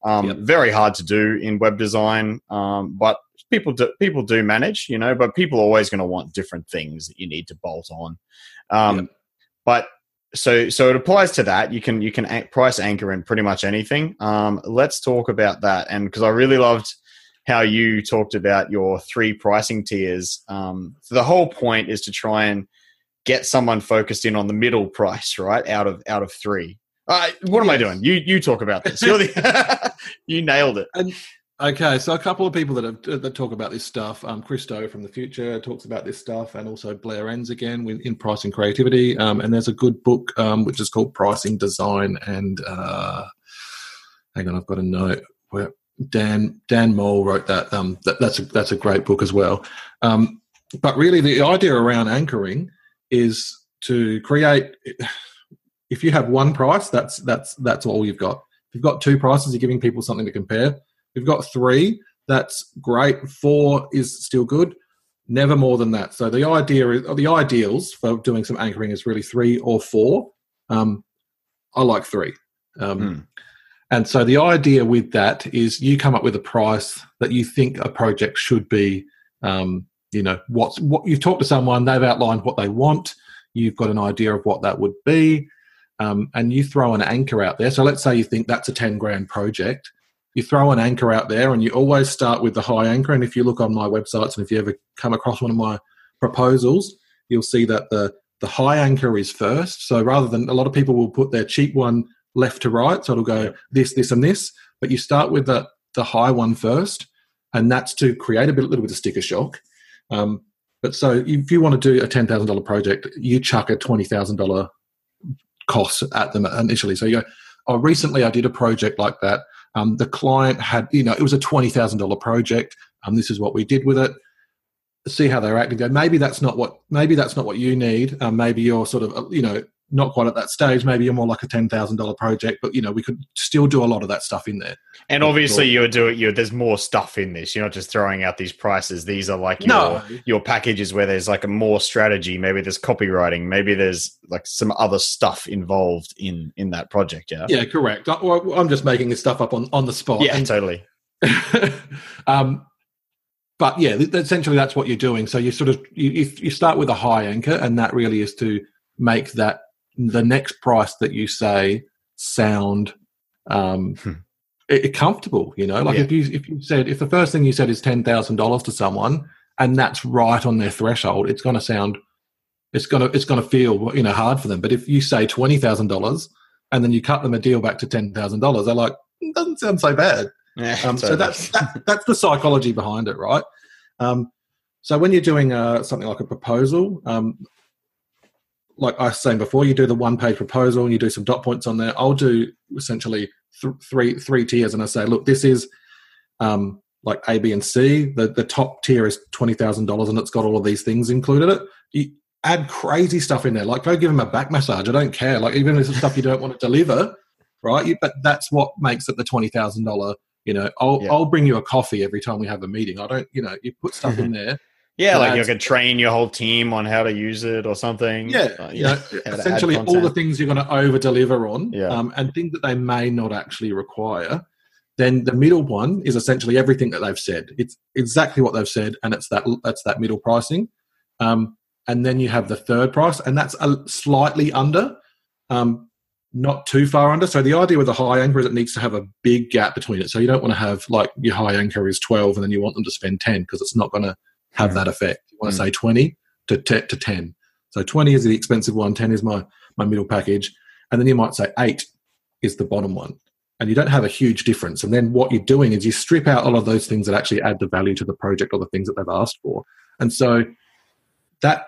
um, yep. very hard to do in web design um, but people do people do manage you know but people are always going to want different things that you need to bolt on um, yep. But so so it applies to that. You can you can price anchor in pretty much anything. Um, let's talk about that. And because I really loved how you talked about your three pricing tiers. Um, so the whole point is to try and get someone focused in on the middle price, right? Out of out of three. Uh, what am yes. I doing? You you talk about this. The, you nailed it. And Okay, so a couple of people that have, that talk about this stuff. Um, Chris Do from the Futur talks about this stuff, and also Blair Enns again with, in pricing creativity. Um, and there's a good book um, which is called Pricing Design. And uh, hang on, I've got a note where Dan Dan Mall wrote that. Um, that that's a, that's a great book as well. Um, but really, the idea around anchoring is to create. If you have one price, that's that's that's all you've got. If you've got two prices, you're giving people something to compare We've got three. That's great. Four is still good. Never more than that. So the idea is the ideals for doing some anchoring is really three or four. Um, I like three. Um, hmm. And so the idea with that is you come up with a price that you think a project should be. Um, you know, what's what you've talked to someone, they've outlined what they want. You've got an idea of what that would be, um, and you throw an anchor out there. So let's say you think that's a ten grand project you throw an anchor out there and you always start with the high anchor. And if you look on my websites and if you ever come across one of my proposals, you'll see that the, the high anchor is first. So rather than a lot of people will put their cheap one left to right, so it'll go this, this, and this. But you start with the, the high one first, and that's to create a bit, a little bit of sticker shock. Um, but so if you want to do a ten thousand dollar project, you chuck a twenty thousand dollar cost at them initially. So you go, oh, recently I did a project like that. Um, the client had, you know, it was a twenty thousand dollar project. Um, this is what we did with it. See how they're acting. Go. Maybe that's not what. Maybe that's not what you need. Um, maybe you're sort of, uh, you know, not quite at that stage. Maybe you're more like a ten thousand dollar project, but you know we could still do a lot of that stuff in there. And obviously, you're doing you. There's more stuff in this. You're not just throwing out these prices. These are like your no. your packages where there's like a more strategy. Maybe there's copywriting. Maybe there's like some other stuff involved in in that project. Yeah. Yeah. Correct. I, am just making this stuff up on on the spot. Yeah. And, totally. um, but yeah, essentially that's what you're doing. So you sort of you, you start with a high anchor, and that really is to make that the next price that you say sound um, hmm. comfortable. You know, like yeah. if you if you said if the first thing you said is ten thousand dollars to someone and that's right on their threshold, it's going to sound it's going to it's going to feel you know hard for them. But if you say twenty thousand dollars and then you cut them a deal back to ten thousand dollars, they're like, mm, doesn't sound so bad. Yeah, um. So that's that, that's the psychology behind it, right? Um, so when you're doing uh, something like a proposal, um, like I was saying before, you do the one page proposal and you do some dot points on there. I'll do essentially th- three three tiers, and I say, look, this is um, like A, B, and C. The the top tier is twenty thousand dollars, and it's got all of these things included. It you add crazy stuff in there, like go give them a back massage. I don't care. Like even if it's stuff you don't want to deliver, right? You, but that's what makes it the twenty thousand dollar. You know, I'll yeah. I'll bring you a coffee every time we have a meeting. I don't, you know, you put stuff in there yeah, like you can train your whole team on how to use it or something. Yeah, uh, you know, essentially all the things you're going to over deliver on, yeah. um, and things that they may not actually require. Then the middle one is essentially everything that they've said. It's exactly what they've said, and it's that that's that middle pricing. Um, and then you have the third price, and that's a slightly under. um, not too far under. So the idea with a high anchor is it needs to have a big gap between it. So you don't want to have like your high anchor is 12 and then you want them to spend 10 because it's not going to have that effect. You want to mm. say 20 to, t- to 10. So 20 is the expensive one, 10 is my, my middle package. And then you might say 8 is the bottom one. And you don't have a huge difference. And then what you're doing is you strip out all of those things that actually add the value to the project or the things that they've asked for. And so that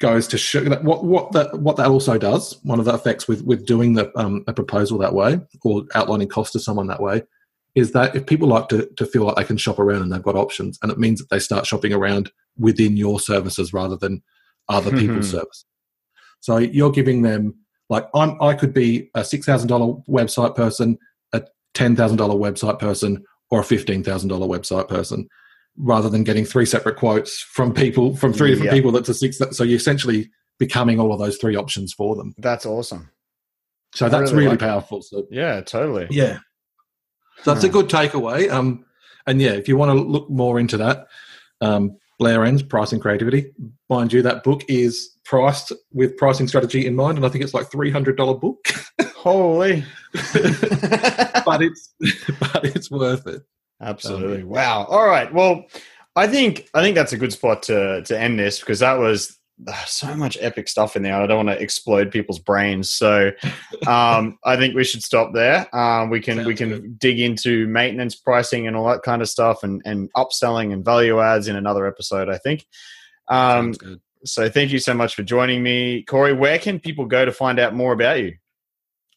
goes to show that what what that what that also does. One of the effects with with doing the um, a proposal that way or outlining cost to someone that way is that if people like to, to feel like they can shop around and they've got options, and it means that they start shopping around within your services rather than other mm-hmm. people's services. So you're giving them like I'm I could be a six thousand dollar website person, a ten thousand dollar website person, or a fifteen thousand dollar website person rather than getting three separate quotes from people from three different yeah. people that's a six so you're essentially becoming all of those three options for them. That's awesome. So that's really, really like powerful so yeah totally. Yeah so that's a good takeaway um and yeah if you want to look more into that um blair enns pricing creativity mind you that book is priced with pricing strategy in mind and i think it's like $300 book holy but it's but it's worth it Absolutely. Um, wow. All right. Well, I think I think that's a good spot to to end this because that was so much epic stuff in there. I don't want to explode people's brains, so um, I think we should stop there. Um, we can Sounds we can good. dig into maintenance pricing and all that kind of stuff, and and upselling and value adds in another episode. I think. Um, so thank you so much for joining me, Corey. Where can people go to find out more about you?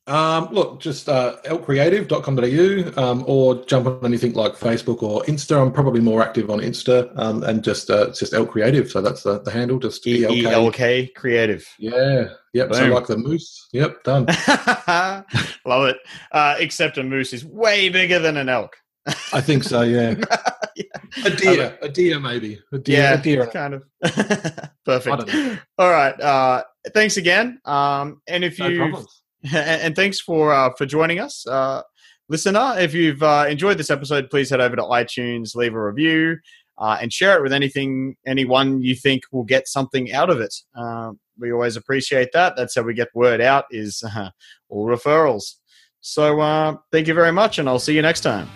Um, look, just uh, elkcreative.com.au um, or jump on anything like Facebook or Insta. I'm probably more active on Insta um, and just uh, it's just Elk Creative. So that's the, the handle, just E-L-K Creative. Yeah. Yep. Boom. So like the moose. Yep. Done. Love it. Uh, except a moose is way bigger than an elk. I think so. Yeah. yeah. A deer. A deer, maybe. A deer, yeah. A deer. Kind of. Perfect. All right. Uh, thanks again. Um, and if no you. And thanks for uh, for joining us, uh, listener. If you've uh, enjoyed this episode, please head over to iTunes, leave a review, uh, and share it with anything anyone you think will get something out of it. Uh, we always appreciate that. That's how we get word out. Is uh, all referrals. So thank you very much, and I'll see you next time.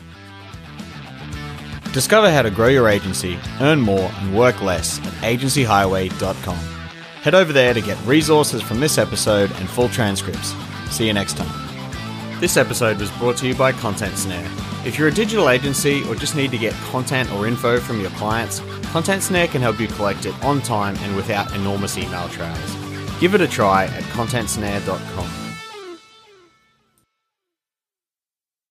Discover how to grow your agency, earn more, and work less at agencyhighway.com. Head over there to get resources from this episode and full transcripts. See you next time. This episode was brought to you by Content Snare. If you're a digital agency or just need to get content or info from your clients, Content Snare can help you collect it on time and without enormous email trails. Give it a try at contentsnare.com.